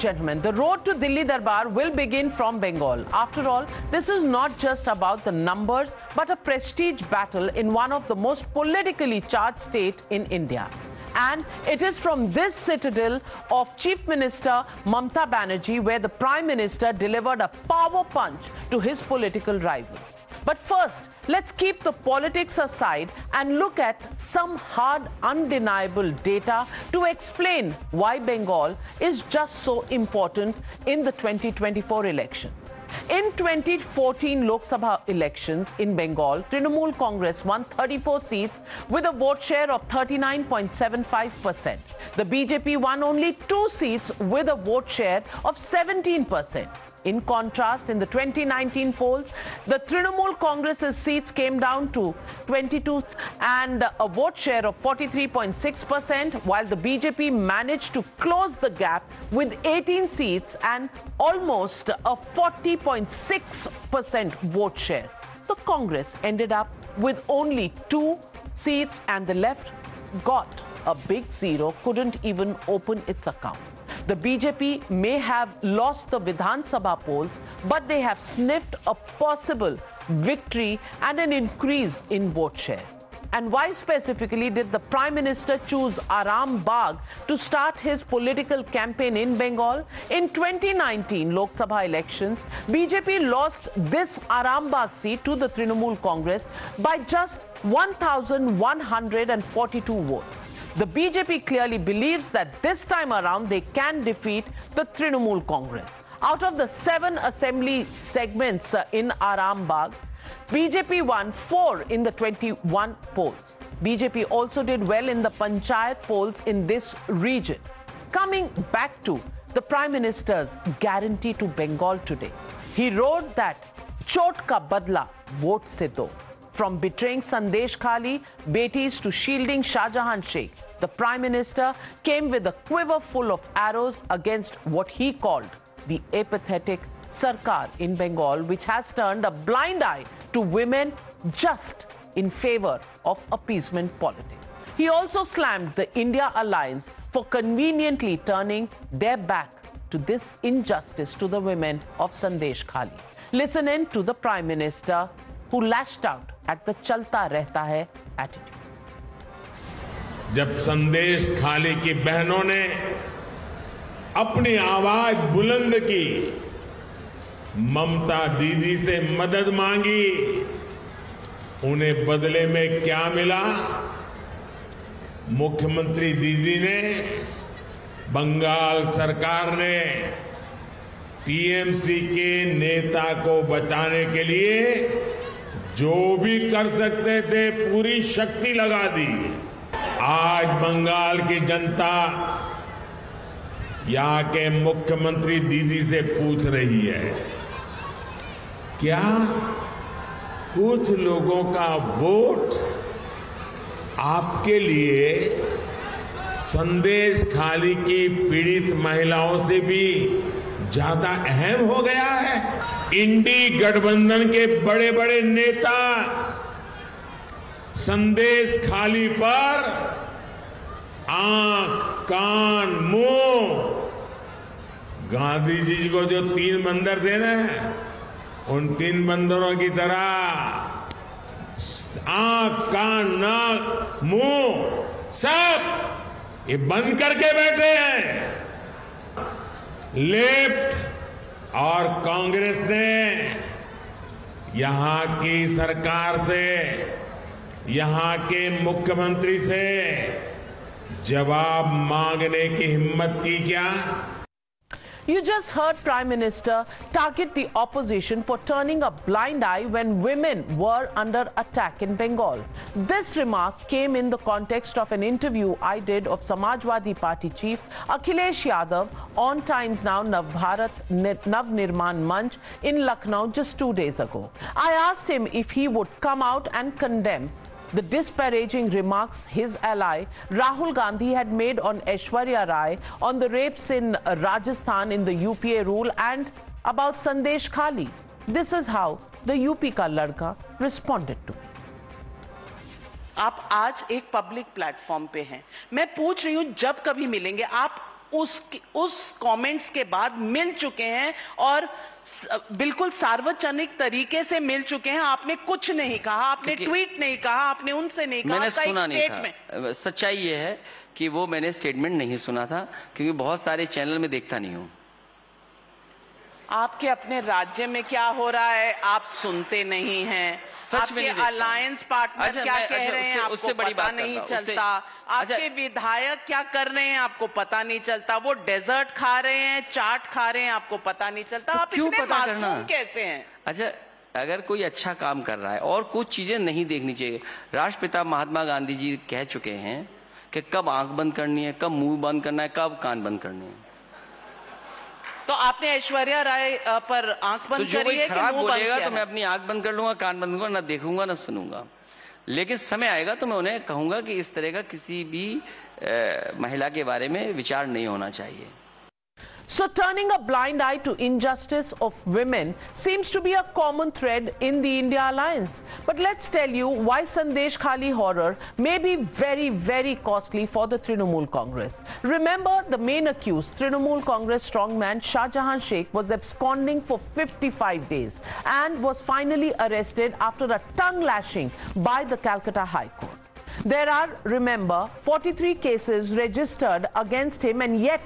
gentlemen. The road to Delhi Darbar will begin from Bengal. After all, this is not just about the numbers, but a prestige battle in one of the most politically charged state in India. And it is from this citadel of Chief Minister Mamta Banerjee where the Prime Minister delivered a power punch to his political rivals. But first, let's keep the politics aside and look at some hard, undeniable data to explain why Bengal is just so important in the 2024 election. In 2014 Lok Sabha elections in Bengal, Trinamool Congress won 34 seats with a vote share of 39.75%. The BJP won only two seats with a vote share of 17%. In contrast, in the 2019 polls, the Trinamool Congress's seats came down to 22 and a vote share of 43.6%, while the BJP managed to close the gap with 18 seats and almost a 40.6% vote share. The Congress ended up with only two seats, and the left got a big zero, couldn't even open its account. The BJP may have lost the Vidhan Sabha polls, but they have sniffed a possible victory and an increase in vote share. And why specifically did the Prime Minister choose Aram Bagh to start his political campaign in Bengal? In 2019 Lok Sabha elections, BJP lost this Aram Bagh seat to the Trinamool Congress by just 1,142 votes. The BJP clearly believes that this time around they can defeat the Trinamool Congress. Out of the seven assembly segments uh, in Aram Bagh, BJP won four in the 21 polls. BJP also did well in the Panchayat polls in this region. Coming back to the Prime Minister's guarantee to Bengal today, he wrote that Chot ka badla vote se do. From betraying Sandesh Khali, Betis to shielding Shahjahan Sheikh, the Prime Minister came with a quiver full of arrows against what he called the apathetic Sarkar in Bengal, which has turned a blind eye to women just in favor of appeasement politics. He also slammed the India alliance for conveniently turning their back to this injustice to the women of Sandesh Khali. Listen in to the Prime Minister who lashed out at the chalta rehta hai attitude. जब संदेश खाली की बहनों ने अपनी आवाज़ बुलंद की, ममता दीदी से मदद मांगी, उन्हें बदले में क्या मिला? मुख्यमंत्री दीदी ने, बंगाल सरकार ने टीएमसी के नेता को बचाने के लिए जो भी कर सकते थे, पूरी शक्ति लगा दी। आज बंगाल की जनता यहाँ के मुख्यमंत्री दीदी से पूछ रही है, क्या कुछ लोगों का वोट आपके लिए संदेश खाली की पीड़ित महिलाओं से भी ज़्यादा अहम हो गया है? इंडी गठबंधन के बड़े बड़े नेता संदेश खाली पर आँख, कान, मुँह। गांधी जी को जो तीन बंदर थे ना, उन तीन बंदरों की तरह, आँख, कान, नाक, मुँह, सब ये बंद करके बैठे हैं। लेफ़्ट और कांग्रेस ने यहाँ की सरकार से, यहाँ के मुख्यमंत्री से जवाब मांगने की हिम्मत की क्या You just heard Prime Minister target the opposition for turning a blind eye when women were under attack in Bengal. This remark came in the context of an interview I did of Samajwadi Party chief Akhilesh Yadav on Times Now Nav Bharat Nav Nirman Manch in Lucknow just two days ago. I asked him if he would come out and condemn the disparaging remarks his ally Rahul Gandhi had made on Aishwarya Rai on the rapes in Rajasthan in the UPA rule and about Sandesh Khali. This is how the UP ka ladka responded to. आप आज एक public platform पे हैं मैं पूछ रही हूँ जब कभी मिलेंगे आप उस उस कमेंट्स के बाद मिल चुके हैं और बिल्कुल सार्वजनिक तरीके से मिल चुके हैं। आपने कुछ नहीं कहा आपने ट्वीट नहीं कहा आपने उनसे नहीं कहा मैंने सुना नहीं था। सच्चाई ये है कि वो मैंने स्टेटमेंट नहीं सुना था क्योंकि बहुत सारे चैनल में देखता नहीं हूँ। आपके अपने राज्य में क्या हो रहा है आप सुनते नहीं हैं। आपके अलायंस पार्टनर अच्छा, क्या कह अच्छा, रहे हैं आपको बड़ी पता नहीं चलता। आपके अच्छा, विधायक क्या कर रहे हैं आपको पता नहीं चलता। वो डेजर्ट खा रहे हैं चाट खा रहे हैं आपको पता नहीं चलता। तो आप क्यों इतने पता करना? कैसे हैं? अच्छा अगर कोई अच्छा काम कर रहा है और कुछ चीज़ें नहीं देखनी चाहिए राष्ट्रपिता महात्मा गांधी जी कह चुके हैं कि कब आँख बंद करनी है कब मुँह बंद करना है कब कान बंद करनी है। तो आपने ऐश्वर्या राय पर आँख बंद तो करी है खराब बोलेगा तो मैं अपनी आँख बंद कर लूँगा कान बंद करूँगा ना देखूँगा ना सुनूँगा। लेकिन समय आएगा तो मैं उन्हें कहूँगा कि इस तरह का किसी भी महिला के बारे में विचार नहीं होना चाहिए। So turning a blind eye to injustice of women seems to be a common thread in the India alliance. But let's tell you why Sandesh Khali horror may be very, very costly for the Trinamool Congress. Remember the main accused, Trinamool Congress strongman Shah Jahan Sheikh was absconding for 55 days and was finally arrested after a tongue lashing by the Calcutta High Court. There are, remember, 43 cases registered against him and yet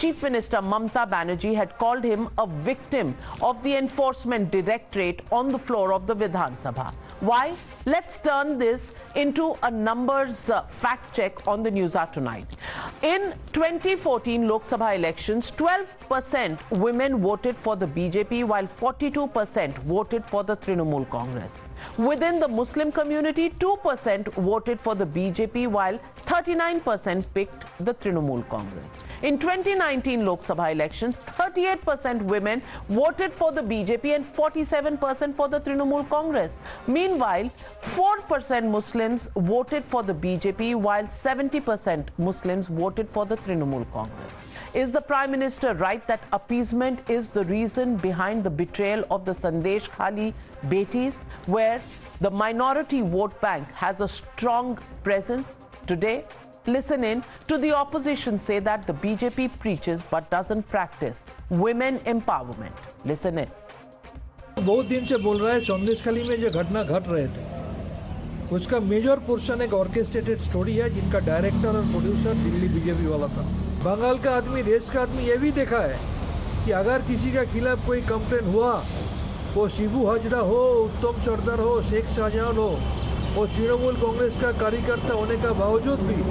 Chief Minister Mamta Banerjee had called him a victim of the Enforcement Directorate on the floor of the Vidhan Sabha. Why? Let's turn this into a numbers uh, fact check on the news hour tonight. In 2014 Lok Sabha elections, 12% women voted for the BJP while 42% voted for the Trinamool Congress. Within the Muslim community, 2% voted for the BJP while 39% picked the Trinamool Congress. In 2019 Lok Sabha elections, 38% women voted for the BJP and 47% for the Trinamool Congress. Meanwhile, 4% Muslims voted for the BJP while 70% Muslims voted for the Trinamool Congress. Is the Prime Minister right that appeasement is the reason behind the betrayal of the Sandesh Khali Betis, where the minority vote bank has a strong presence? Today, listen in to the opposition say that the BJP preaches but doesn't practice women empowerment. Listen in. बहुत दिन से बोल रहा है सौंदेशखाली में जो घटना घट रहे थे उसका मेजर पोर्शन एक ऑर्केस्ट्रेटेड स्टोरी है, जिनका डायरेक्टर और प्रोड्यूसर दिल्ली बीजेपी वाला था बंगाल का आदमी, देश का आदमी ये भी देखा है कि अगर किसी के खिलाफ कोई कंप्लेन हुआ, वो शिबू हजरा हो, उत्तम सरदार हो, शेख शाहजहान हो और तृणमूल कांग्रेस का कार्यकर्ता होने का बावजूद भी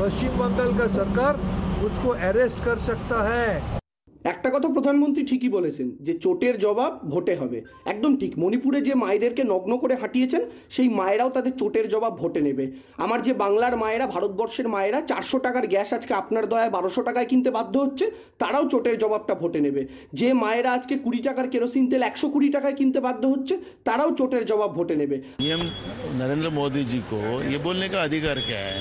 पश्चिम बंगाल का सरकार उसको अरेस्ट कर सकता है। একটা কথা প্রধানমন্ত্রী ঠিকই বলেছেন যে চোটের জবাব ভোটে হবে একদম ঠিক মণিপুরে যে মায়েদেরকে নগ্ন করে হাঁটিয়েছেন সেই মায়েরাও তাদের চোটের জবাব ভোটে নেবে আমার যে বাংলার মায়েরা ভারতবর্ষের মায়েরা চারশো টাকার গ্যাস আজকে আপনার দয়ায় বারোশো টাকায় কিনতে বাধ্য হচ্ছে তারাও চোটের জবাবটা ভোটে নেবে যে মায়েরা আজকে কুড়ি টাকার কেরোসিন তেল একশো কুড়ি টাকায় কিনতে বাধ্য হচ্ছে তারাও চোটের জবাব ভোটে নেবে নরেন্দ্র মোদী জি কো ये बोलने का अधिकार क्या है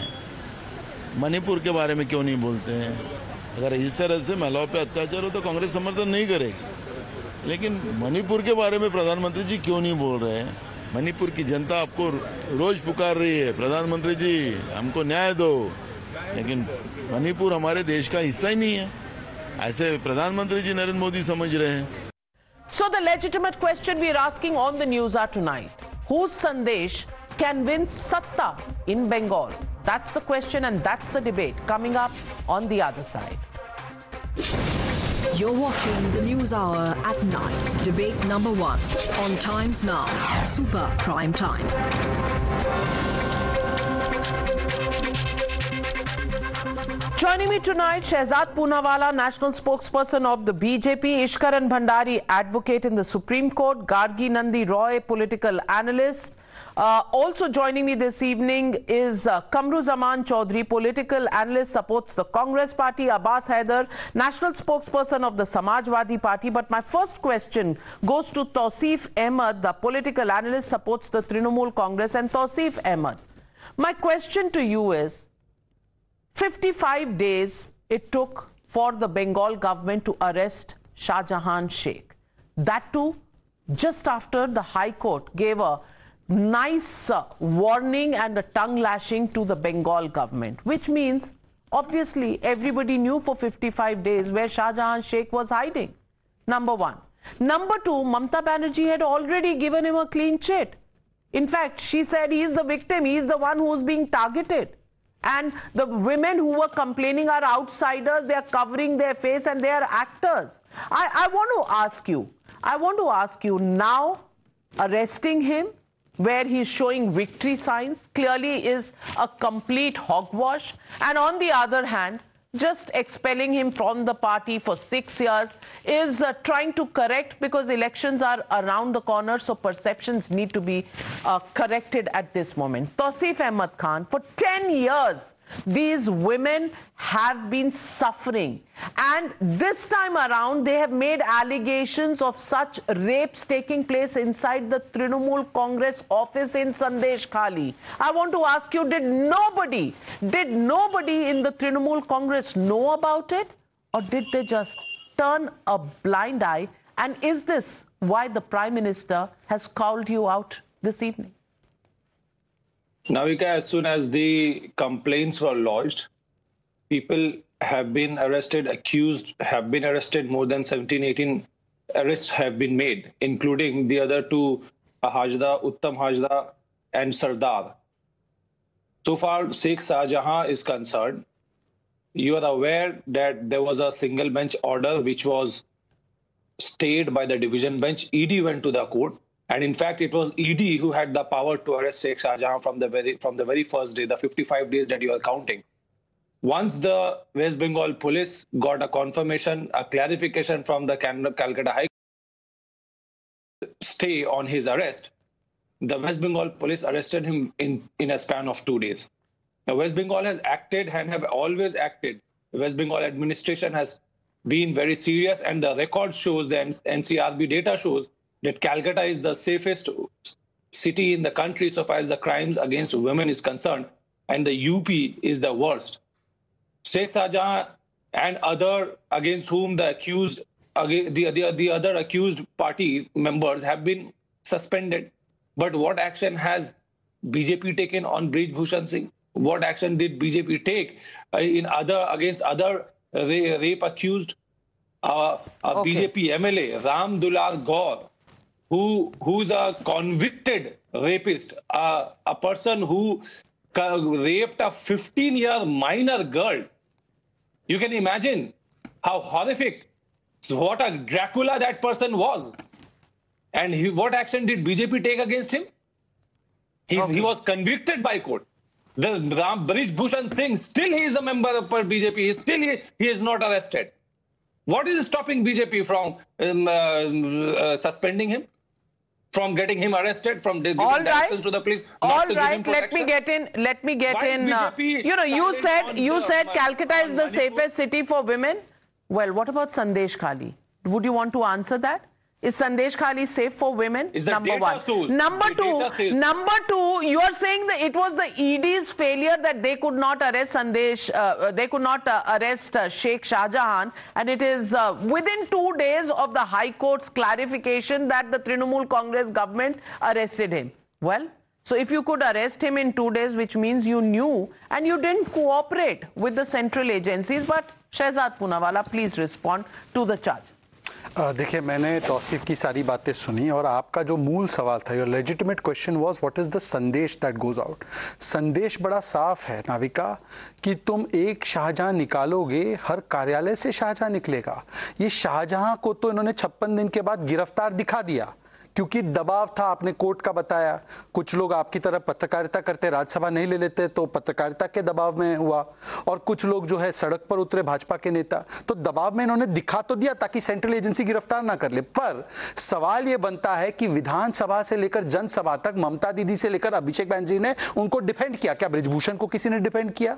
मणिपुर के बारे में क्यों नहीं बोलते हैं अगर इस तरह से महिलाओं पे अत्याचार हो तो कांग्रेस समर्थन नहीं करेगी। लेकिन मणिपुर के बारे में प्रधानमंत्री जी क्यों नहीं बोल रहे हैं? मणिपुर की जनता आपको रोज पुकार रही है, प्रधानमंत्री जी, हमको न्याय दो। लेकिन मणिपुर हमारे देश का हिस्सा ही नहीं है। ऐसे प्रधानमंत्री जी नरेंद्र मोदी समझ रहे हैं। So the legitimate question we are asking on the news are tonight. Whose Sandesh can win Satta in Bengal? That's the question and that's the debate coming up on the other side. You're watching the News Hour at 9. Debate number one on Times Now. Super Prime Time. Joining me tonight, Shehzad Poonawala, national spokesperson of the BJP, Ishkaran Bhandari, advocate in the Supreme Court, Gargi Nandi Roy, political analyst, uh, also joining me this evening is uh, Kamru Zaman Chaudhry, political analyst, supports the Congress party, Abbas Haider, national spokesperson of the Samajwadi party. But my first question goes to Tausif Ahmed, the political analyst, supports the Trinamool Congress. And Tausif Ahmed, my question to you is 55 days it took for the Bengal government to arrest Shah Jahan Sheikh. That too, just after the High Court gave a nice warning and a tongue lashing to the Bengal government, which means Obviously, everybody knew for 55 days where Shah Jahan Sheikh was hiding. Number one. Number two, Mamta Banerjee had already given him a clean chit. In fact, she said he's the victim, he's the one who's being targeted. And the women who were complaining are outsiders, they are covering their face and they are actors. I, I want to ask you, I want to ask you now, arresting him where he's showing victory signs clearly is a complete hogwash. And on the other hand, just expelling him from the party for six years is uh, trying to correct because elections are around the corner, so perceptions need to be uh, corrected at this moment. Tausif Ahmad Khan, for 10 years, these women have been suffering. And this time around, they have made allegations of such rapes taking place inside the Trinamool Congress office in Sandesh Khali. I want to ask you, did nobody, did nobody in the Trinamool Congress know about it? Or did they just turn a blind eye? And is this why the Prime Minister has called you out this evening? Navika, as soon as the complaints were lodged, people have been arrested, accused have been arrested. More than 17, 18 arrests have been made, including the other two, uh, Hazra, Uttam Hazra, and Sardar. So far, Sheikh Shahjahan is concerned. You are aware that there was a single bench order which was stayed by the division bench. ED went to the court and in fact, it was ED who had the power to arrest Sheikh Shahjahan from the very from the very first day, the 55 days that you are counting. Once the West Bengal police got a confirmation, a clarification from the Calcutta High Court stay on his arrest, the West Bengal police arrested him in, in a span of two days. Now, West Bengal has acted and have always acted. The West Bengal administration has been very serious, and the record shows, the NCRB data shows that Calcutta is the safest city in the country so far as the crimes against women is concerned, and the UP is the worst. Sheikh Shahjahan and other against whom the accused, the, the, the other accused parties members have been suspended. But what action has BJP taken on Brij Bhushan Singh? What action did BJP take uh, in other against other rape accused? Uh, okay. BJP MLA Ram Dular Gond who who's a convicted rapist, uh, a person who raped a 15 year minor girl. You can imagine how horrific, what a Dracula that person was. And he, what action did BJP take against him? He, okay. he was convicted by court. The Ram Brij Bhushan Singh, still he is a member of BJP. He Still he, he is not arrested. What is stopping BJP from um, uh, uh, suspending him? From getting him arrested, from giving All right. to the police. All right, let me get in. Let me get Why in. Uh, you know, you said you said Calcutta is the safest city for women. Well, what about Sandesh Khali? Would you want to answer that? Is Sandesh Khali safe for women? Is number one. Source. Number two. Number two. You are saying that it was the ED's failure that they could not arrest Sandesh. Uh, uh, they could not uh, arrest uh, Sheikh Shahjahan, and it is uh, within two days of the High Court's clarification that the Trinamool Congress government arrested him. Well. So if you could arrest him in two days, which means you knew and you didn't cooperate with the central agencies, but Shehzad Poonawalla, please respond to the charge. देखिए, मैंने तौसीफ की सारी बातें सुनी और आपका जो मूल सवाल था your legitimate question was what is the संदेश दैट गोज आउट संदेश बड़ा साफ़ है नाविका, कि तुम एक शाहजहां निकालोगे, हर कार्यालय से शाहजहां निकलेगा। ये शाहजहां को तो इन्होंने छप्पन दिन के बाद गिरफ़्तार दिखा दिया। क्योंकि दबाव था, आपने कोर्ट का बताया। कुछ लोग आपकी तरफ़ पत्रकारिता करते, राज्यसभा नहीं ले लेते तो पत्रकारिता के दबाव में हुआ। और कुछ लोग जो है सड़क पर उतरे, भाजपा के नेता। तो दबाव में इन्होंने दिखा तो दिया ताकि सेंट्रल एजेंसी गिरफ़्तार ना कर ले। पर सवाल यह बनता है कि विधानसभा से लेकर जनसभा तक ममता दीदी से लेकर अभिषेक बैनर्जी ने उनको डिफेंड किया? क्या ब्रिजभूषण को किसी ने डिफेंड किया?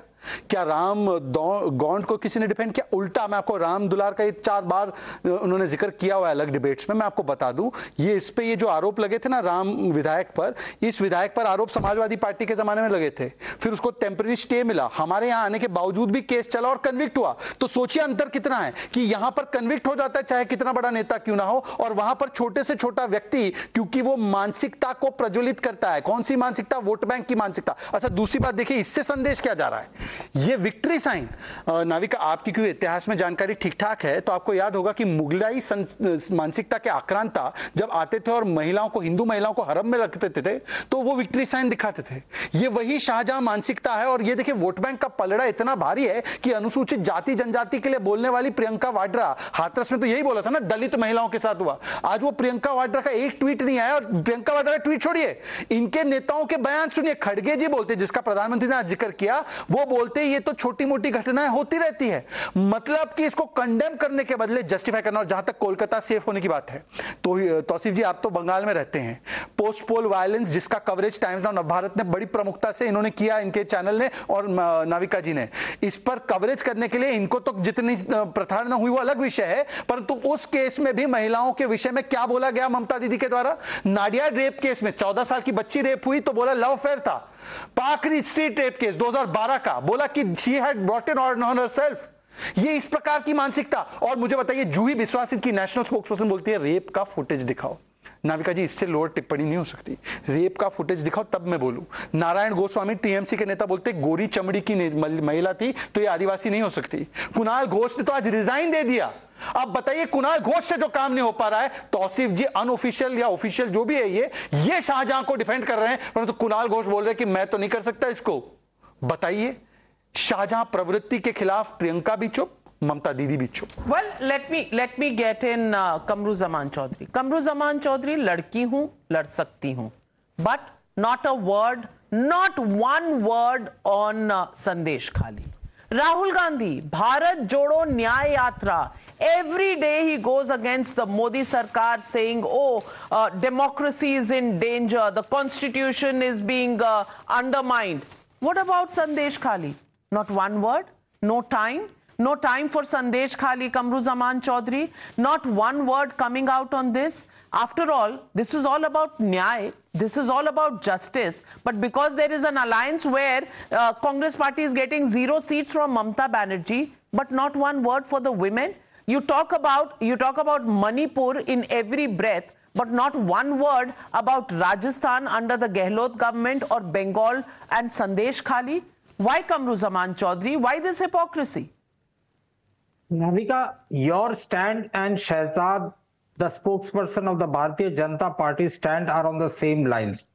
क्या राम गौंड को किसी ने डिफेंड किया? उल्टा मैं आपको राम दुलार का चार बार उन्होंने ज़िक्र किया हुआ अलग डिबेट्स में। मैं आपको बता दूँ, ये इस पे ये जो आरोप लगे थे ना राम विधायक पर, इस विधायक पर आरोप समाजवादी पार्टी के जमाने में लगे थे। फिर उसको टेम्पररी स्टे मिला। हमारे यहाँ आने के बावजूद भी केस चला और कन्विक्ट हुआ। तो सोचिए अंतर कितना है कि यहाँ पर कन्विक्ट हो जाता है, चाहे कितना बड़ा नेता क्यों ना हो, और वहाँ पर छोटे से छोटा व्यक्ति, क्योंकि वो मानसिकता को प्रज्वलित करता है। कौन सी मानसिकता? वोट बैंक की मानसिकता। अच्छा दूसरी बात देखिए, इससे संदेश क्या जा रहा है? ये विक्ट्री साइन नाविका, आपकी क्यों इतिहास में जानकारी ठीक ठाक है? तो आपको याद होगा कि मुगलाई मानसिकता के आक्रांता जब आते थे और महिलाओं को, हिंदू महिलाओं को हरम में रखते थे तो वो विक्ट्री साइन दिखाते थे। ये वही शाहजहां मानसिकता है और ये देखिए वोट बैंक का पलड़ा इतना भारी है कि अनुसूचित जाति, जनजाति के लिए बोलने वाली प्रियंका वाड्रा, हाथरस में तो यही बोला था ना, दलित महिलाओं के साथ हुआ। आज वो प्रियंका वाड्रा का एक ट्वीट नहीं आया और प्रियंका वाड्रा का ट्वीट छोड़िए। इनके नेताओं के बयान सुनिए, खड़गे जी बोलते, जिसका प्रधानमंत्री ने आज ज़िक्र किया, वो बोलते, ये तो छोटी मोटी घटनाएँ होती रहती है। मतलब कि इसको कंडेम करने के बदले जस्टिफाई करना और जहाँ तक कोलकाता सेफ़ होने की बात है। तो तौसीफ जी, आप तो बंगाल में रहते हैं। पोस्ट पोल वायलेंस जिसका कवरेज टाइम्स नाउ भारत ने बड़ी प्रमुखता से इन्होंने किया इनके चैनल ने और नाविका जी ने। इस पर कवरेज करने के लिए इनको तो जितनी प्रताड़ना हुई वो अलग विषय है, परंतु तो उस केस में भी महिलाओं के विषय में क्या बोला गया ममता दीदी के द्वारा? नाडिया रेप केस में चौदह साल की बच्ची रेप हुई तो बोला लव अफेयर था। पाखरी स्ट्रीट रेप केस 2012 का, बोला कि she had brought in on herself ये इस प्रकार की मानसिकता, और मुझे बताइए, जूही विश्वास की नेशनल स्पोक्सपर्सन बोलती है, रेप का फुटेज दिखाओ। नाविका जी, इससे लोअर टिप्पणी नहीं हो सकती। रेप का फुटेज दिखाओ, तब मैं बोलूँ। नारायण गोस्वामी टीएमसी के नेता बोलते, गोरी चमड़ी की महिला थी तो ये आदिवासी नहीं हो सकती। कुणाल घोष ने तो आज रिजाइन दे दिया। अब बताइए, कुणाल घोष से जो काम नहीं हो पा रहा है, तौसीफ जी अनऑफिशियल या ऑफिशियल जो भी है ये ये शाहजहां को डिफेंड कर रहे हैं, परंतु कुणाल घोष बोल रहे कि मैं तो नहीं कर सकता इसको। बताइए, शाहजहां प्रवृत्ति के खिलाफ प्रियंका भी चुप? ममता दीदी भी चुप। Well let me let me get in Qamruzzaman Chowdhury Qamruzzaman Chowdhury लड़की हूँ, लड़ सकती हूँ। But not a word not one word on Sandeshkhali. Rahul Gandhi, Bharat Jodo Nyay Yatra. Every day he goes against the Modi sarkar saying oh democracy is in danger the constitution is being undermined what about Sandeshkhali? Not one word no time no time for Sandesh Khali, Kamru Zaman Chaudhry. Not one word coming out on this. After all, this is all about nyay. This is all about justice. But because there is an alliance where uh, Congress party is getting zero seats from Mamta Banerjee, but not one word for the women. You talk about you talk about Manipur in every breath, but not one word about Rajasthan under the Gehlot government or Bengal and Sandesh Khali. Why Kamru Zaman Chaudhry? Why this hypocrisy? Navika, your stand and Shahzad, the spokesperson of the Bharatiya Janata Party stand are on the same lines.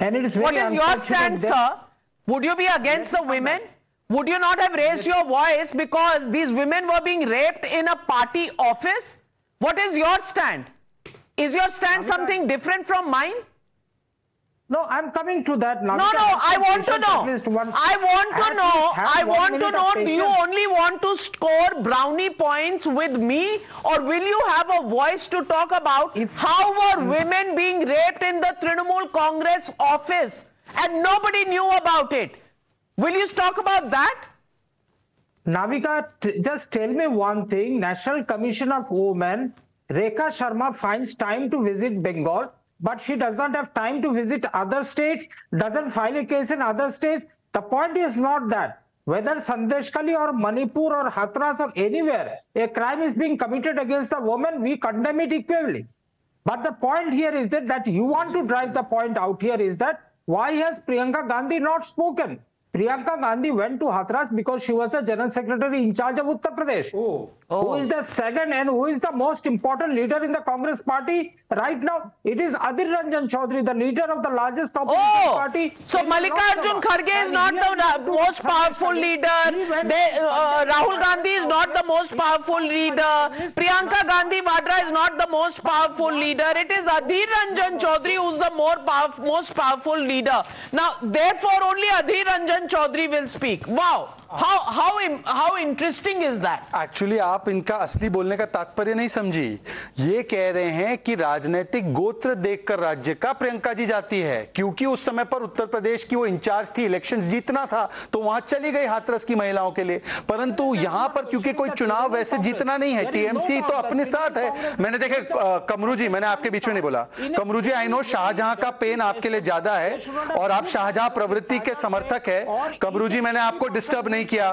And it is What is your stand, sir? Would you be against the women? Would you not have raised your voice because these women were being raped in a party office? What is your stand? Is your stand something different from mine? No, I'm coming to that now. No, no, I want to know. I want to know. I want to know. Do you only want to score brownie points with me, or will you have a voice to talk about if, how were hmm. women being raped in the Trinamool Congress office and nobody knew about it? Will you talk about that? Navika, just tell me one thing. National Commission of Women, Rekha Sharma finds time to visit Bengal but she does not have time to visit other states, doesn't file a case in other states. The point is not that. Whether Sandeshkhali or Manipur or Hathras or anywhere, a crime is being committed against a woman, we condemn it equally. But the point here is that, that you want to drive the point out here is that why has Priyanka Gandhi not spoken? Priyanka Gandhi went to Hathras because she was the general secretary in charge of Uttar Pradesh. Oh. Oh. Who is the second and who is the most important leader in the Congress party right now? It is Adhir Ranjan Chaudhary, the leader of the largest opposition oh. party. So Mallikarjun Kharge is not the most powerful leader. They, uh, Rahul Gandhi is not the most powerful leader. Priyanka Gandhi Vadra is not the most powerful leader. It is Adhir Ranjan Chaudhary who is the more power, most powerful leader. Now, therefore, only Adhir Ranjan Chaudhary will speak. Wow, how how how interesting is that? Actually, आप इनका असली बोलने का तात्पर्य नहीं समझी ये कह रहे हैं कि राजनीतिक गोत्र देखकर राज्य का प्रियंका जी जाती है। क्योंकि उस समय पर उत्तर प्रदेश की वो इंचार्ज थी, इलेक्शंस जीतना था तो वहाँ चली गई हाथरस की महिलाओं के लिए। परंतु यहाँ पर क्योंकि कोई चुनाव वैसे जीतना नहीं है, टीएमसी तो अपने साथ है। मैंने देखे कमरू जी, मैंने आपके बीच में नहीं बोला। कमरू जी आई नो शाहजहां का पेन आपके लिए ज़्यादा है और आप शाहजहां प्रवृत्ति के समर्थक है। कमरू जी, मैंने आपको डिस्टर्ब नहीं किया।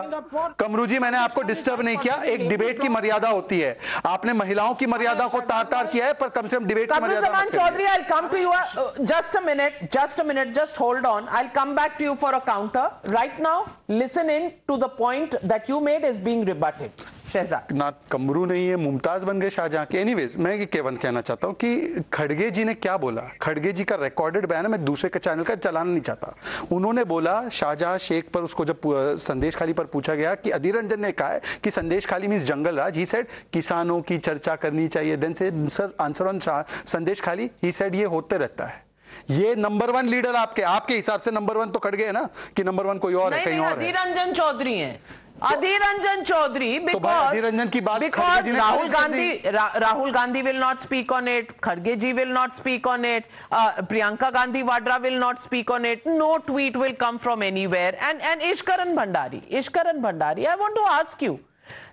कमरू जी, मैंने आपको डिस्टर्ब नहीं किया। एक डिबेट की मर्यादा होती है। आपने महिलाओं की मर्यादा को तार तार किया है, पर कम से कम great Zaman Chaudhary, I'll come to you. Uh, just a minute, just a minute, just hold on. I'll come back to you for a counter. Right now, listen in to the point that you made is being rebutted. Shahzad. ना कमरू नहीं है मुमताज़ बन गए शाहजहां के। Anyways मैं ये केवल कहना चाहता हूँ कि खड़गे जी ने क्या बोला? खड़गे जी का रिकॉर्डेड बयान है मैं दूसरे का चैनल का चलाना नहीं चाहता। उन्होंने बोला शाहजहां शेख पर उसको जब संदेश खाली पर पूछा गया कि अधीर रंजन ने कहा है कि संदेश खाली mean jungle Raj. He said किसानों की चर्चा करनी चाहिए। देन से सर आंसर ऑन संदेश खाली। ही सेड ये होते रहता है। ये नंबर वन लीडर आपके आपके हिसाब से नंबर वन तो खड़ गए ना? कि नंबर वन कोई और है कहीं और है। रंजन चौधरी है। Adhir Ranjan Chaudhary because so because Rahul Gandhi Rahul Gandhi will not speak on it Kharge ji will not speak on it uh, Priyanka Gandhi Vadra will not speak on it. No tweet will come from anywhere. And and Ishkaran Bhandari, Ishkaran Bhandari I want to ask you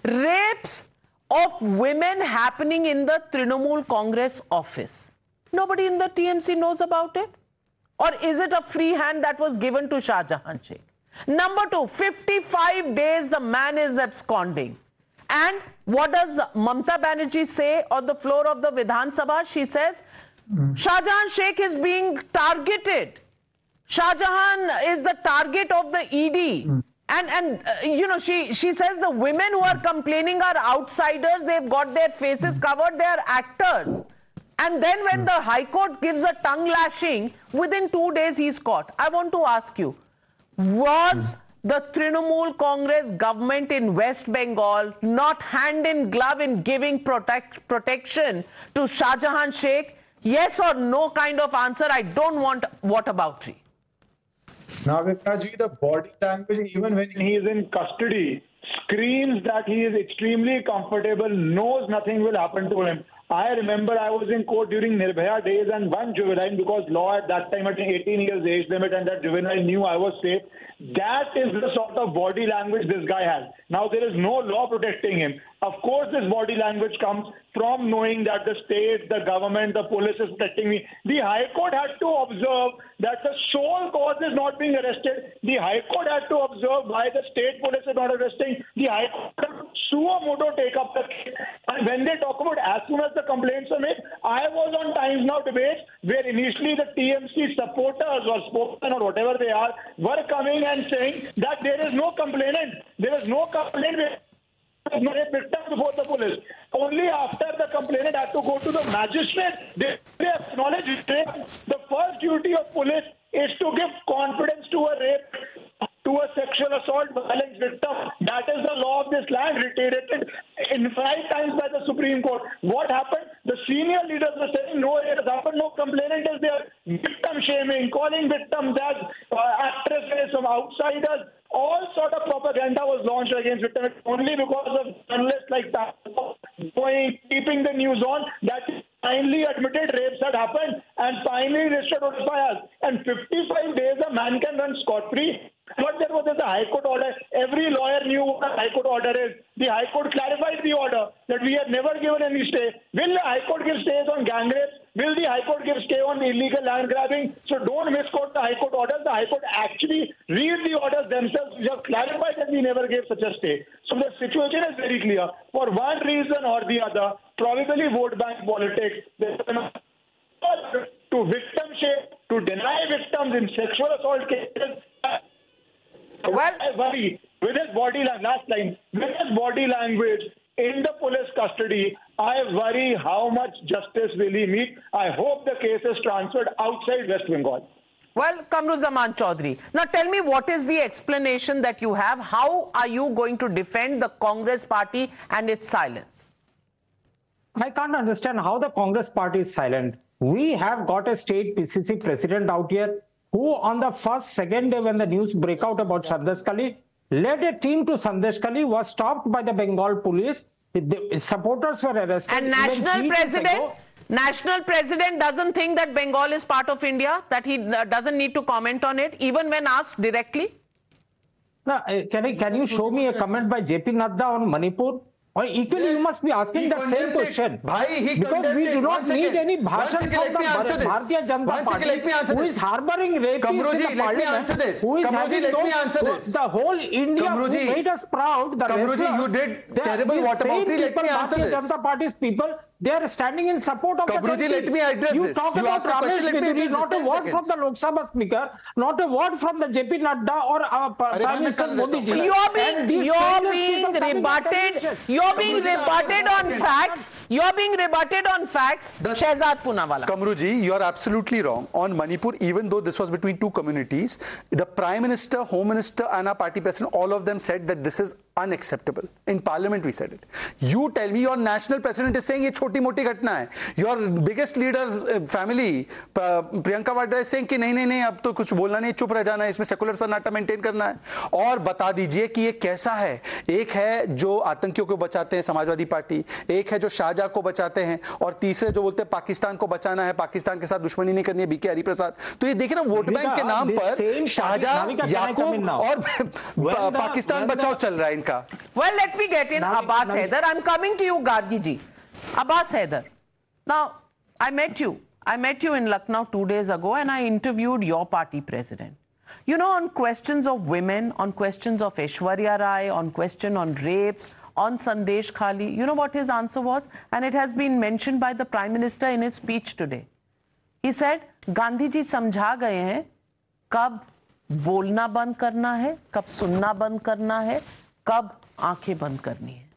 rapes of women happening in the Trinamool Congress office nobody in the TMC knows about it? Or is it a free hand that was given to Shah Jahan Sheikh? Number two, 55 days the man is absconding. And what does Mamta Banerjee say on the floor of the Vidhan Sabha? She says, mm. Shahjahan Sheikh is being targeted. Shahjahan is the target of the ED. Mm. And, and uh, you know, she, she says the women who are complaining are outsiders. They've got their faces mm. covered. They are actors. And then when the High Court gives a tongue lashing, within two days he's caught. I want to ask you, was the Trinamool Congress government in West Bengal not hand in glove in giving protect, protection to Shah Jahan Sheikh? Yes or no kind of answer. I don't want what about it? Navikaji, the body language, even when he is in custody, screams that he is extremely comfortable, knows nothing will happen to him. I remember I was in court during Nirbhaya days and one juvenile, because law at that time had 18 years age limit and that juvenile knew I was safe. That is the sort of body language this guy has. Now there is no law protecting him. Of course, this body language comes from knowing that the state, the government, the police is protecting me. The High Court had to observe that the sole cause is not being arrested. The High Court had to observe why the state police is not arresting. The High Court suo moto take up the case. And when they talk about as soon as the complaints are made, I was on Times Now debate where initially the TMC supporters or spokesmen or whatever they are were coming and saying that there is no complainant. There is no complaint victim before the police. Only after the complainant had to go to the magistrate, they, they acknowledge rape. The first duty of police is to give confidence to a rape, to a sexual assault violence victim. That is the law of this land, reiterated in five times by the Supreme Court. What happened? The senior leaders were saying, no, it has happened, no complainant is there. Victim shaming, calling victims as uh, actresses, some outsiders all sort of propaganda was launched against victims only because of journalists like that going, keeping the news on. That finally admitted rapes had happened and finally registered notifiers. And 55 days a man can run scot-free. But there was a High Court order. Every lawyer knew what a High Court order is. The High Court clarified the order that we have never given any stay. Will the High Court give stays on gang rapes? Will the High Court give stay on illegal land grabbing? So don't misquote the High Court orders. The High Court actually read the orders themselves. We have clarified that we never gave such a stay. So the situation is very clear. For one reason or the other, probably vote bank politics, to victim shame, to deny victims in sexual assault cases. Well, I worry with his body language, last line, with his body language, in the police custody. I worry how much justice will he meet. I hope the case is transferred outside West Bengal. Well, Kamruzaman Chaudhary, now tell me what is the explanation that you have? How are you going to defend the Congress party and its silence? I can't understand how the Congress party is silent. We have got a state PCC president out here who on the first, second day when the news break out about Sandesh Khali, led a team to Sandesh Khali, was stopped by the Bengal police. The supporters were arrested. And national president, national president doesn't think that Bengal is part of India, that he uh, doesn't need to comment on it, even when asked directly? Now, uh, can, can you show me a comment by JP Nadda on Manipur? Or equally, yes, you must be asking the same question. Bhai, he because we do not need any bhashan from the Bharatiya Janata Party let me answer who is harboring rapists Kamruji, in the let me answer this. Who is Kamruji, let me answer this. The whole India Kamruji, who made us proud, the Kamruji, you did terrible whataboutery. Let me answer this. Janata Party's people, they are standing in support of Kamruji, the let me address you this. talk you about Ramesh Bidhuri, not a word from the Lok Sabha speaker, not a word from the JP Nadda or uh, Prime Minister Modi ji. You're being, you're being rebutted. You're being rebutted on facts. You're being rebutted on facts. Shehzad Poonawalla. Kamruji, you're absolutely wrong. On Manipur, even though this was between two communities, the Prime Minister, Home Minister, and our party president, all of them said that this is unacceptable. In Parliament, we said it. You tell me your national president is saying it's छोटी मोटी घटना है। Your biggest leader family Priyanka Vadra Singh कि नहीं नहीं नहीं अब तो कुछ बोलना नहीं चुप रह जाना है इसमें सेकुलर सन्नाटा मेंटेन करना है। और बता दीजिए कि ये कैसा है? एक है जो आतंकियों को बचाते हैं समाजवादी पार्टी एक है जो शाहजहा को बचाते हैं और तीसरे जो बोलते हैं पाकिस्तान को बचाना है पाकिस्तान के साथ दुश्मनी नहीं करनी है बीके हरिप्रसाद तो ये देखिए ना वोट बैंक के नाम पर शाहजहा याकूब और पाकिस्तान बचाओ चल रहा है इनका। Well let me get in Abbas Haider I am coming to you Gargi ji Abbas Haider. Now, I met you. I met you in Lucknow two days ago and I interviewed your party president. You know, on questions of women, on questions of Aishwarya Rai, on question on rapes, on Sandesh Khali, you know what his answer was? And it has been mentioned by the Prime Minister in his speech today. He said, Gandhi ji समझा गए हैं कब बोलना बंद करना है कब सुनना बंद करना है कब आंखें बंद करनी है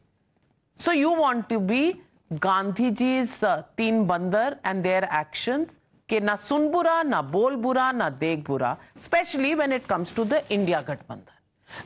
So you want to be Gandhiji's uh, Teen Bandar and their actions ke na sun bura, na bol bura, na dekh bura, especially when it comes to the India Gathbandhan.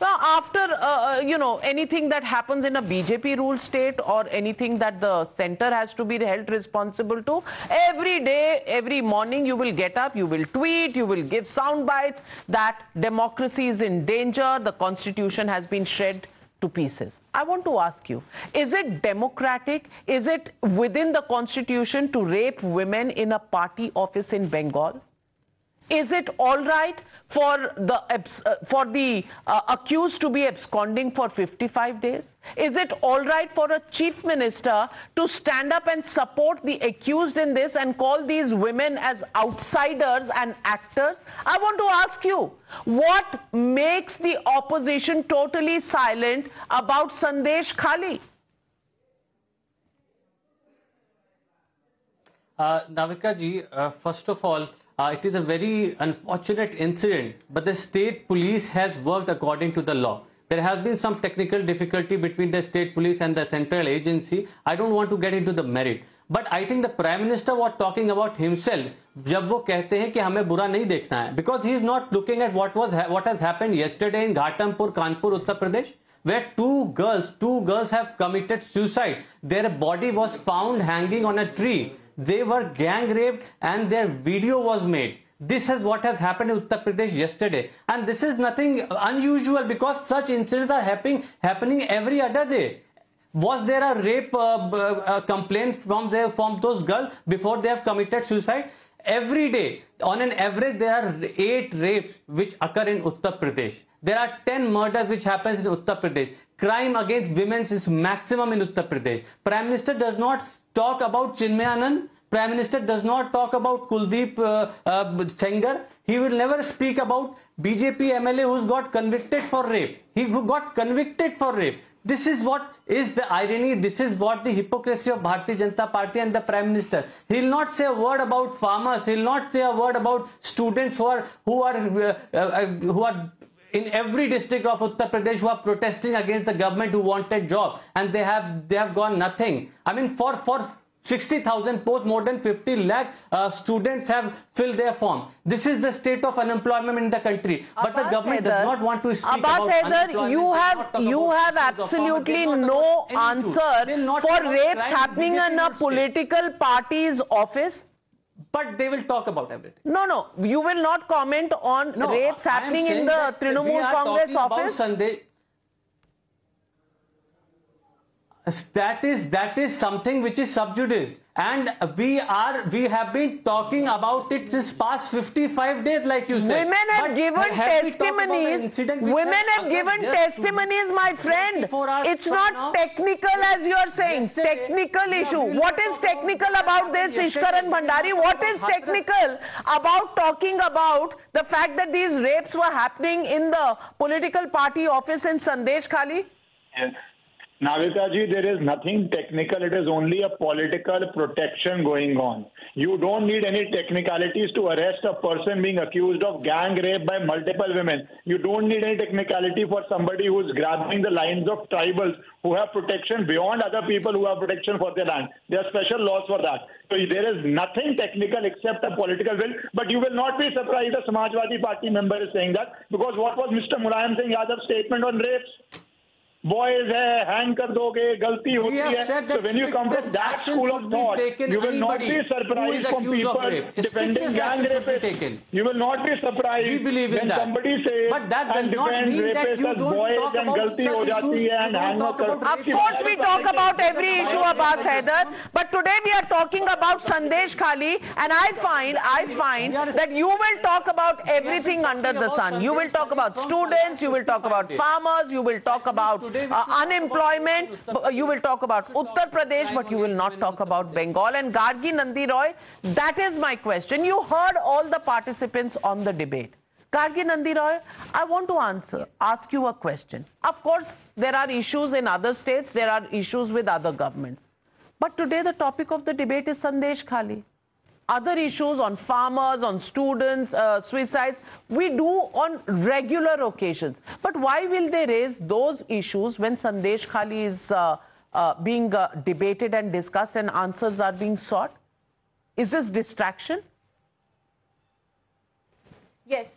Now, after, uh, uh you know, anything that happens in a BJP ruled state or anything that the center has to be held responsible to, every day, every morning, you will get up, you will tweet, you will give sound bites that democracy is in danger, the constitution has been shred to pieces. I want to ask you is it democratic? Is it within the constitution to rape women in a party office in Bengal? Is it all right for the uh, for the uh, accused to be absconding for 55 days? Is it all right for a chief minister to stand up and support the accused in this and call these women as outsiders and actors? I want to ask you, what makes the opposition totally silent about Sandesh Khali? Uh, Navika ji, uh, first of all, uh, it is a very unfortunate incident, but the state police has worked according to the law. There has been some technical difficulty between the state police and the central agency. I don't want to get into the merit. But I think the Prime Minister was talking about himself जब वो कहते हैं कि हमें बुरा नहीं देखना है because he is not looking at what was what has happened yesterday in Ghatampur, Kanpur, Uttar Pradesh, where two girls, two girls have committed suicide. Their body was found hanging on a tree. They were gang raped and their video was made. This is what has happened in Uttar Pradesh yesterday. And this is nothing unusual because such incidents are happening happening every other day. Was there a rape uh, uh, complaint from their from those girls before they have committed suicide? Every day on an average there are 8 rapes which occur in Uttar Pradesh there are 10 murders which happens in Uttar Pradesh crime against women is maximum in Uttar Pradesh. Prime Minister does not talk about Chinmayanand. Prime Minister does not talk about Kuldeep uh, uh, Sengar. He will never speak about BJP MLA who's got convicted for rape. He who got convicted for rape. This is what is the irony. This is what the hypocrisy of Bharatiya Janata Party and the Prime Minister. He'll not say a word about farmers. He'll not say a word about students who are who are uh, uh, who are in every district of Uttar Pradesh who are protesting against the government who wanted a job and they have they have gone nothing. I mean for for 60,000 posts, more than 50 lakh uh, students have filled their form. This is the state of unemployment in the country. But the government does not want to speak Abbas about Haider, you have you have absolutely no answer for rapes happening in a political party's office. But they will talk about everything. No, no, you will not comment on no, rapes happening in the Trinamool Congress office. Sunday, that is that is something which is sub judice and we are we have been talking about it since past 55 days like you said. Women have but given testimonies. women have given testimonies my friend. It's not now. technical as you are saying. Yesterday, technical issue. what is technical about this ishkaran bhandari? what is technical about talking about the fact that these rapes were happening in the political party office in sandesh khali? Yes Navika ji, there is nothing technical. It is only a political protection going on. You don't need any technicalities to arrest a person being accused of gang rape by multiple women. You don't need any technicality for somebody who's grabbing the lines of tribals who have protection beyond other people who have protection for their land. There are special laws for that. So there is nothing technical except a political will. But you will not be surprised a Samajwadi Party member is saying that because what was Mr. Mulayam Singh Yadav's statement on rapes? Boys hai hang kar doge galti hoti hai. so when you come from that school of thought you will not be surprised from people defending gang rapists. you will not be surprised we believe in when that. somebody says but that does not mean that you don't boys talk and galti ho jati hai and hang of course we talk about every issue Abbas Haider. But today we are talking about Sandesh Khali. And I find I find that you will talk about everything under the sun. You will talk about students you will talk about farmers you will talk about uh, unemployment. You will talk about Uttar Pradesh, but you will not talk about Bengal. And Gargi Nandi Roy, that is my question. You heard all the participants on the debate. Gargi Nandi Roy, I want to answer, ask you a question. Of course, there are issues in other states, there are issues with other governments. But today the topic of the debate is Sandesh Khali other issues on farmers, on students, uh, suicides, we do on regular occasions. But why will they raise those issues when Sandesh Khali is uh, uh, being uh, debated and discussed and answers are being sought? Is this distraction? Yes.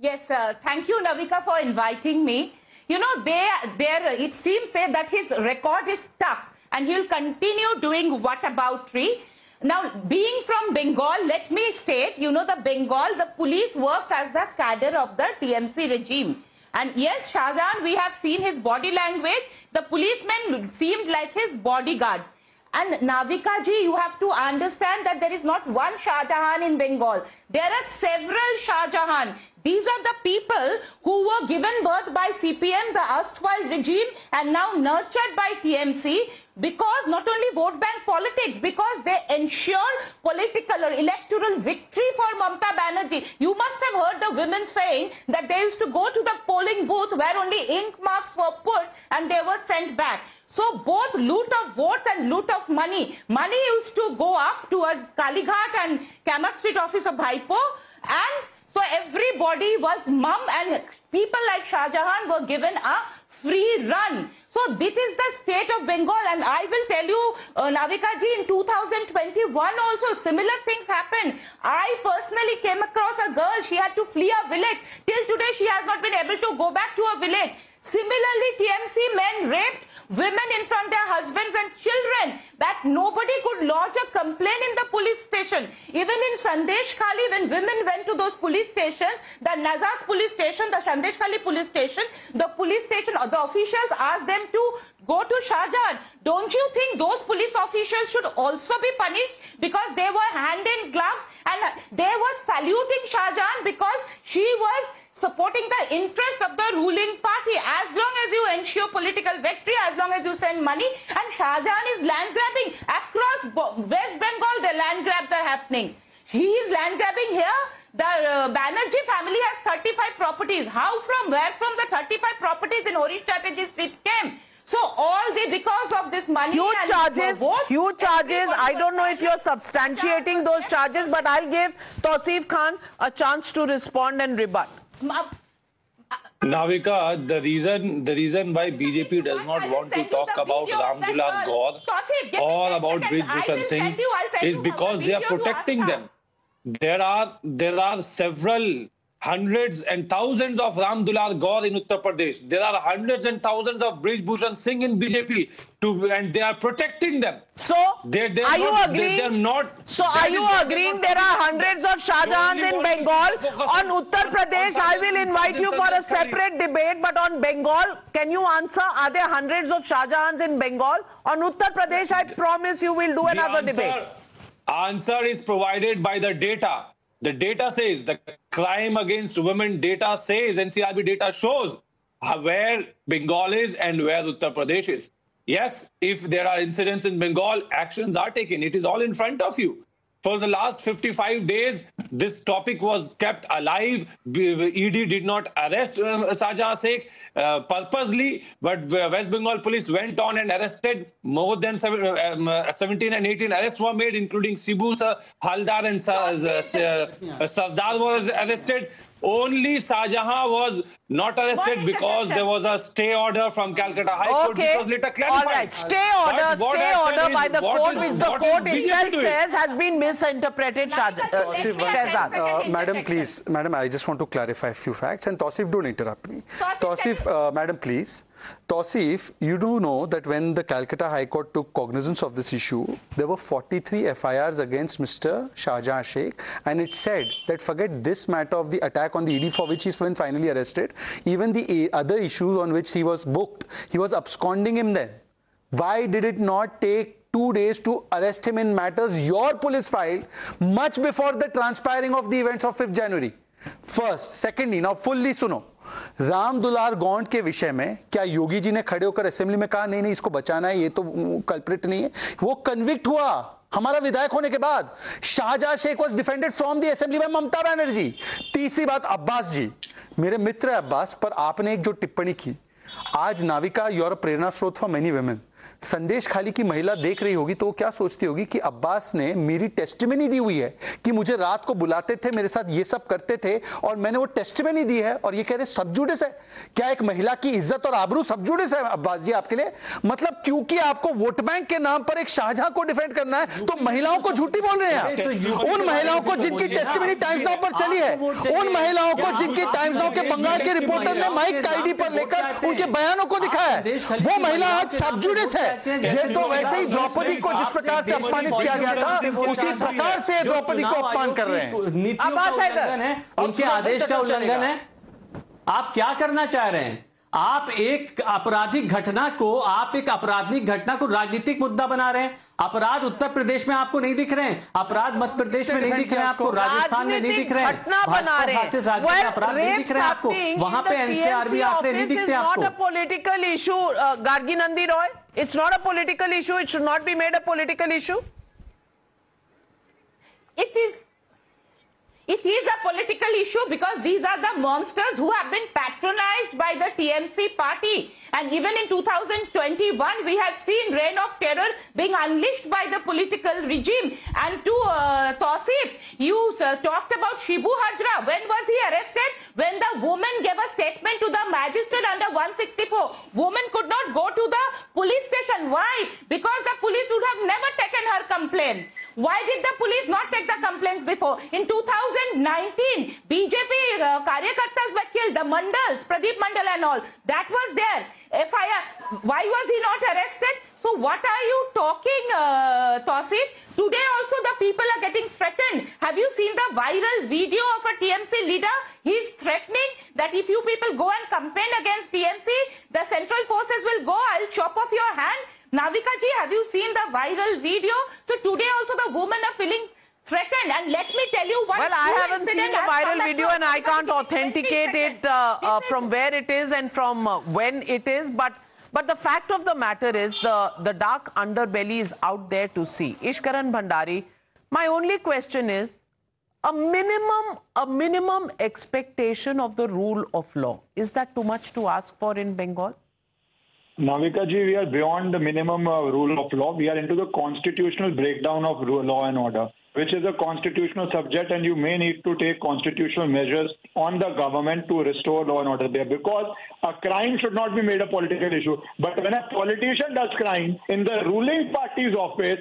Yes, thank you, Navika, for inviting me. You know, they, it seems say that his record is stuck and he'll continue doing whataboutery now, being from Bengal, let me state, you know, the Bengal, the police works as the cadre of the TMC regime. And yes, Shahjahan, we have seen his body language. The policemen seemed like his bodyguards. And Navika ji, you have to understand that there is not one Shah Jahan in Bengal. There are several Shah Jahan. These are the people who were given birth by CPM, the erstwhile regime, and now nurtured by TMC because not only vote bank politics, because they ensure political or electoral victory for Mamta Banerjee. You must have heard the women saying that they used to go to the polling booth where only ink marks were put and they were sent back. So both loot of votes and loot of money. Money used to go up towards Kalighat and Camac Street office of Bhaipo and so everybody was mum and people like Shah Jahan were given a free run. So this is the state of Bengal and I will tell you, uh, Navika ji, in 2021 also similar things happened. I personally came across a girl, she had to flee a village. Till today she has not been able to go back to a village. Similarly, TMC men raped women in front of their husbands and children that nobody could lodge a complaint in the police station. Even in Sandesh Khali, when women went to those police stations, the Nazat police station, the Sandesh Khali police station, the police station, the officials asked them to go to Shahjahan. Don't you think those police officials should also be punished because they were hand in glove and they were saluting Shahjahan because she was supporting the interest of the ruling party as long as you ensure political victory, as long as you send money. And Shahjahan is land grabbing. Across West Bengal, the land grabs are happening. He is land grabbing here. The uh, Banerjee family has 35 properties. How from where from the 35 properties in Harish Chatterjee Street came? So all the because of this money huge charges, huge charges. I don't know if you're substantiating those charges, but I'll give Tausif Khan a chance to respond and rebut. Navika, the reason the reason why BJP does not want to talk about Ram Dular Gond or about Brij Bhushan Singh is because they are protecting them. There are there are several hundreds and thousands of Ram Dular Gond in Uttar Pradesh. There are hundreds and thousands of Brij Bhushan Singh in BJP to, and they are protecting them. So, they're, they're are not, you agreeing? They're, not. So, are you agreeing there are hundreds of Shahjahans in Bengal? On Uttar Pradesh, I will invite you for a separate debate, but on Bengal, can you answer? Are there hundreds of Shahjahans in Bengal? On Uttar Pradesh, I promise you will do another answer, debate. Answer is provided by the data. The data says the crime against women data says NCRB data shows where Bengal is and where Uttar Pradesh is. Yes, if there are incidents in Bengal, actions are taken. It is all in front of you. For the last 55 days, this topic was kept alive. ED did not arrest um, Sheikh uh, purposely, but West Bengal police went on and arrested more than seven, um, uh, 17 and 18 arrests were made, including Sibu Haldar and uh, Sardar was arrested. Only Sajahan was not arrested because there was a stay order from Calcutta High Court okay. which was later clarified. All right, stay order, stay order by the court is, which the court itself says has been misinterpreted, Shah, uh, Shahzad. Uh, madam, please, madam, I just want to clarify a few facts and Tausif, don't interrupt me. Tausif, uh, madam, please. Tausif, you do know that when the Calcutta High Court took cognizance of this issue, there were 43 FIRs against Mr. Shahjahan Sheikh, and it said that forget this matter of the attack on the ED for which he's been finally arrested, even the other issues on which he was booked, he was absconding him then. Why did it not take two days to arrest him in matters your police filed much before the transpiring of the events of 5th January? First, secondly, now fully सुनो। राम दुलार गौंड के विषय में क्या योगी जी ने खड़े होकर assembly में कहा नहीं नहीं इसको बचाना है ये तो कल्प्रिट नहीं है। वो कन्विक्ट हुआ हमारा विधायक होने के बाद। Shahjahan Sheikh was defended from the assembly by Mamata Banerjee. तीसरी बात अब्बास जी। मेरे मित्र अब्बास पर आपने एक जो टिप्पणी की आज नाविका यूर प्रेरणा स्रोत फॉर मेनी वेमेन संदेश खाली की महिला देख रही होगी तो वो क्या सोचती होगी कि अब्बास ने मेरी टेस्टमेनी दी हुई है कि मुझे रात को बुलाते थे मेरे साथ ये सब करते थे और मैंने वो टेस्टमेनी दी है और ये कह रहे सब सबजुडिस है। क्या एक महिला की इज़्ज़त और आबरू सब सबजुडिस है अब्बास जी आपके लिए? मतलब क्योंकि आपको वोट बैंक के नाम पर एक शाहजहां को डिफेंड करना है तो महिलाओं को झूठी बोल रहे हैं तो उन महिलाओं को जिनकी टेस्टमेनी टाइम्स नाउ पर चली है उन महिलाओं को जिनकी टाइम्स नाउ के बंगाल के रिपोर्टर ने माइक आईडी पर लेकर उनके बयानों को दिखाया है। वो महिला आज सब सबजुडिस है। ये तो वैसे ही द्रौपदी को जिस प्रकार से अपमानित किया गया था उसी प्रकार से द्रौपदी को अपमान कर रहे हैं। उनके आदेश का उल्लंघन है। आप क्या करना चाह रहे हैं? आप एक आपराधिक घटना को आप एक आपराधिक घटना को राजनीतिक मुद्दा बना रहे हैं। अपराध उत्तर प्रदेश में आपको नहीं दिख रहे हैं। अपराध मध्य प्रदेश में नहीं दिख रहे हैं आपको। राजस्थान में नहीं दिख रहे हैं। अपराध नहीं दिख रहे हैं आपको। वहाँ पे एनसीआरबी आंकड़े नहीं दिखते आपको। Political issue Gargi Nandi Roy it's not a political issue it should not be made a political issue it is It is a political issue because these are the monsters who have been patronized by the TMC party. And even in 2021, we have seen reign of terror being unleashed by the political regime. And to uh, Tausif, you uh, talked about Shibu Hazra. When was he arrested? When the woman gave a statement to the magistrate under 164. Woman could not go to the police station. Why? Because the police would have never taken her complaint. Why did the police not take the complaints before? In 2019, BJP uh, Karyakartas were killed, the Mandals, Pradeep Mandal and all. That was there. FIR. Why was he not arrested? So what are you talking, uh, Tausif? Today also the people are getting threatened. Have you seen the viral video of a TMC leader? He's threatening that if you people go and campaign against TMC, the central forces will go, I'll chop off your hand. Navika ji, have you seen the viral video? So today also the women are feeling threatened. And let me tell you one Well, I haven't seen the viral video and I can't authenticate it uh, uh, from where it is and from uh, when it is. But but the fact of the matter is the, the dark underbelly is out there to see. Ishkaran Bhandari, my only question is, a minimum a minimum expectation of the rule of law is that too much to ask for in bengal Navika ji, we are beyond the minimum uh, rule of law. We are into the constitutional breakdown of law and order, which is a constitutional subject, and you may need to take constitutional measures on the government to restore law and order there because a crime should not be made a political issue. But when a politician does crime in the ruling party's office,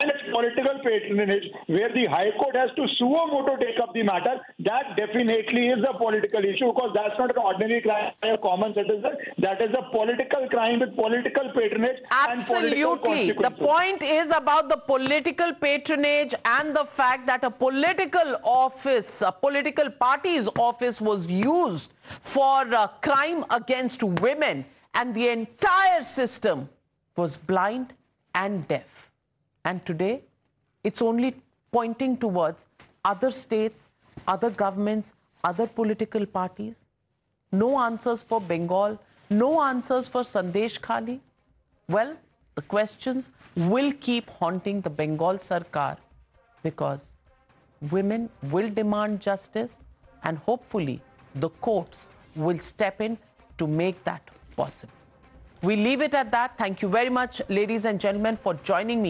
and it's political patronage where the High Court has to suo motu take up the matter, that definitely is a political issue because that's not an ordinary crime by a common citizen. That is a political crime with political patronage Absolutely. The point is about the political patronage and the fact that a political office, a political party's office was used for uh, crime against women and the entire system was blind and deaf. And today, it's only pointing towards other states, other governments, other political parties. No answers for Bengal, no answers for Sandesh Khali. Well, the questions will keep haunting the Bengal Sarkar because women will demand justice and hopefully the courts will step in to make that possible. We leave it at that. Thank you very much, ladies and gentlemen, for joining me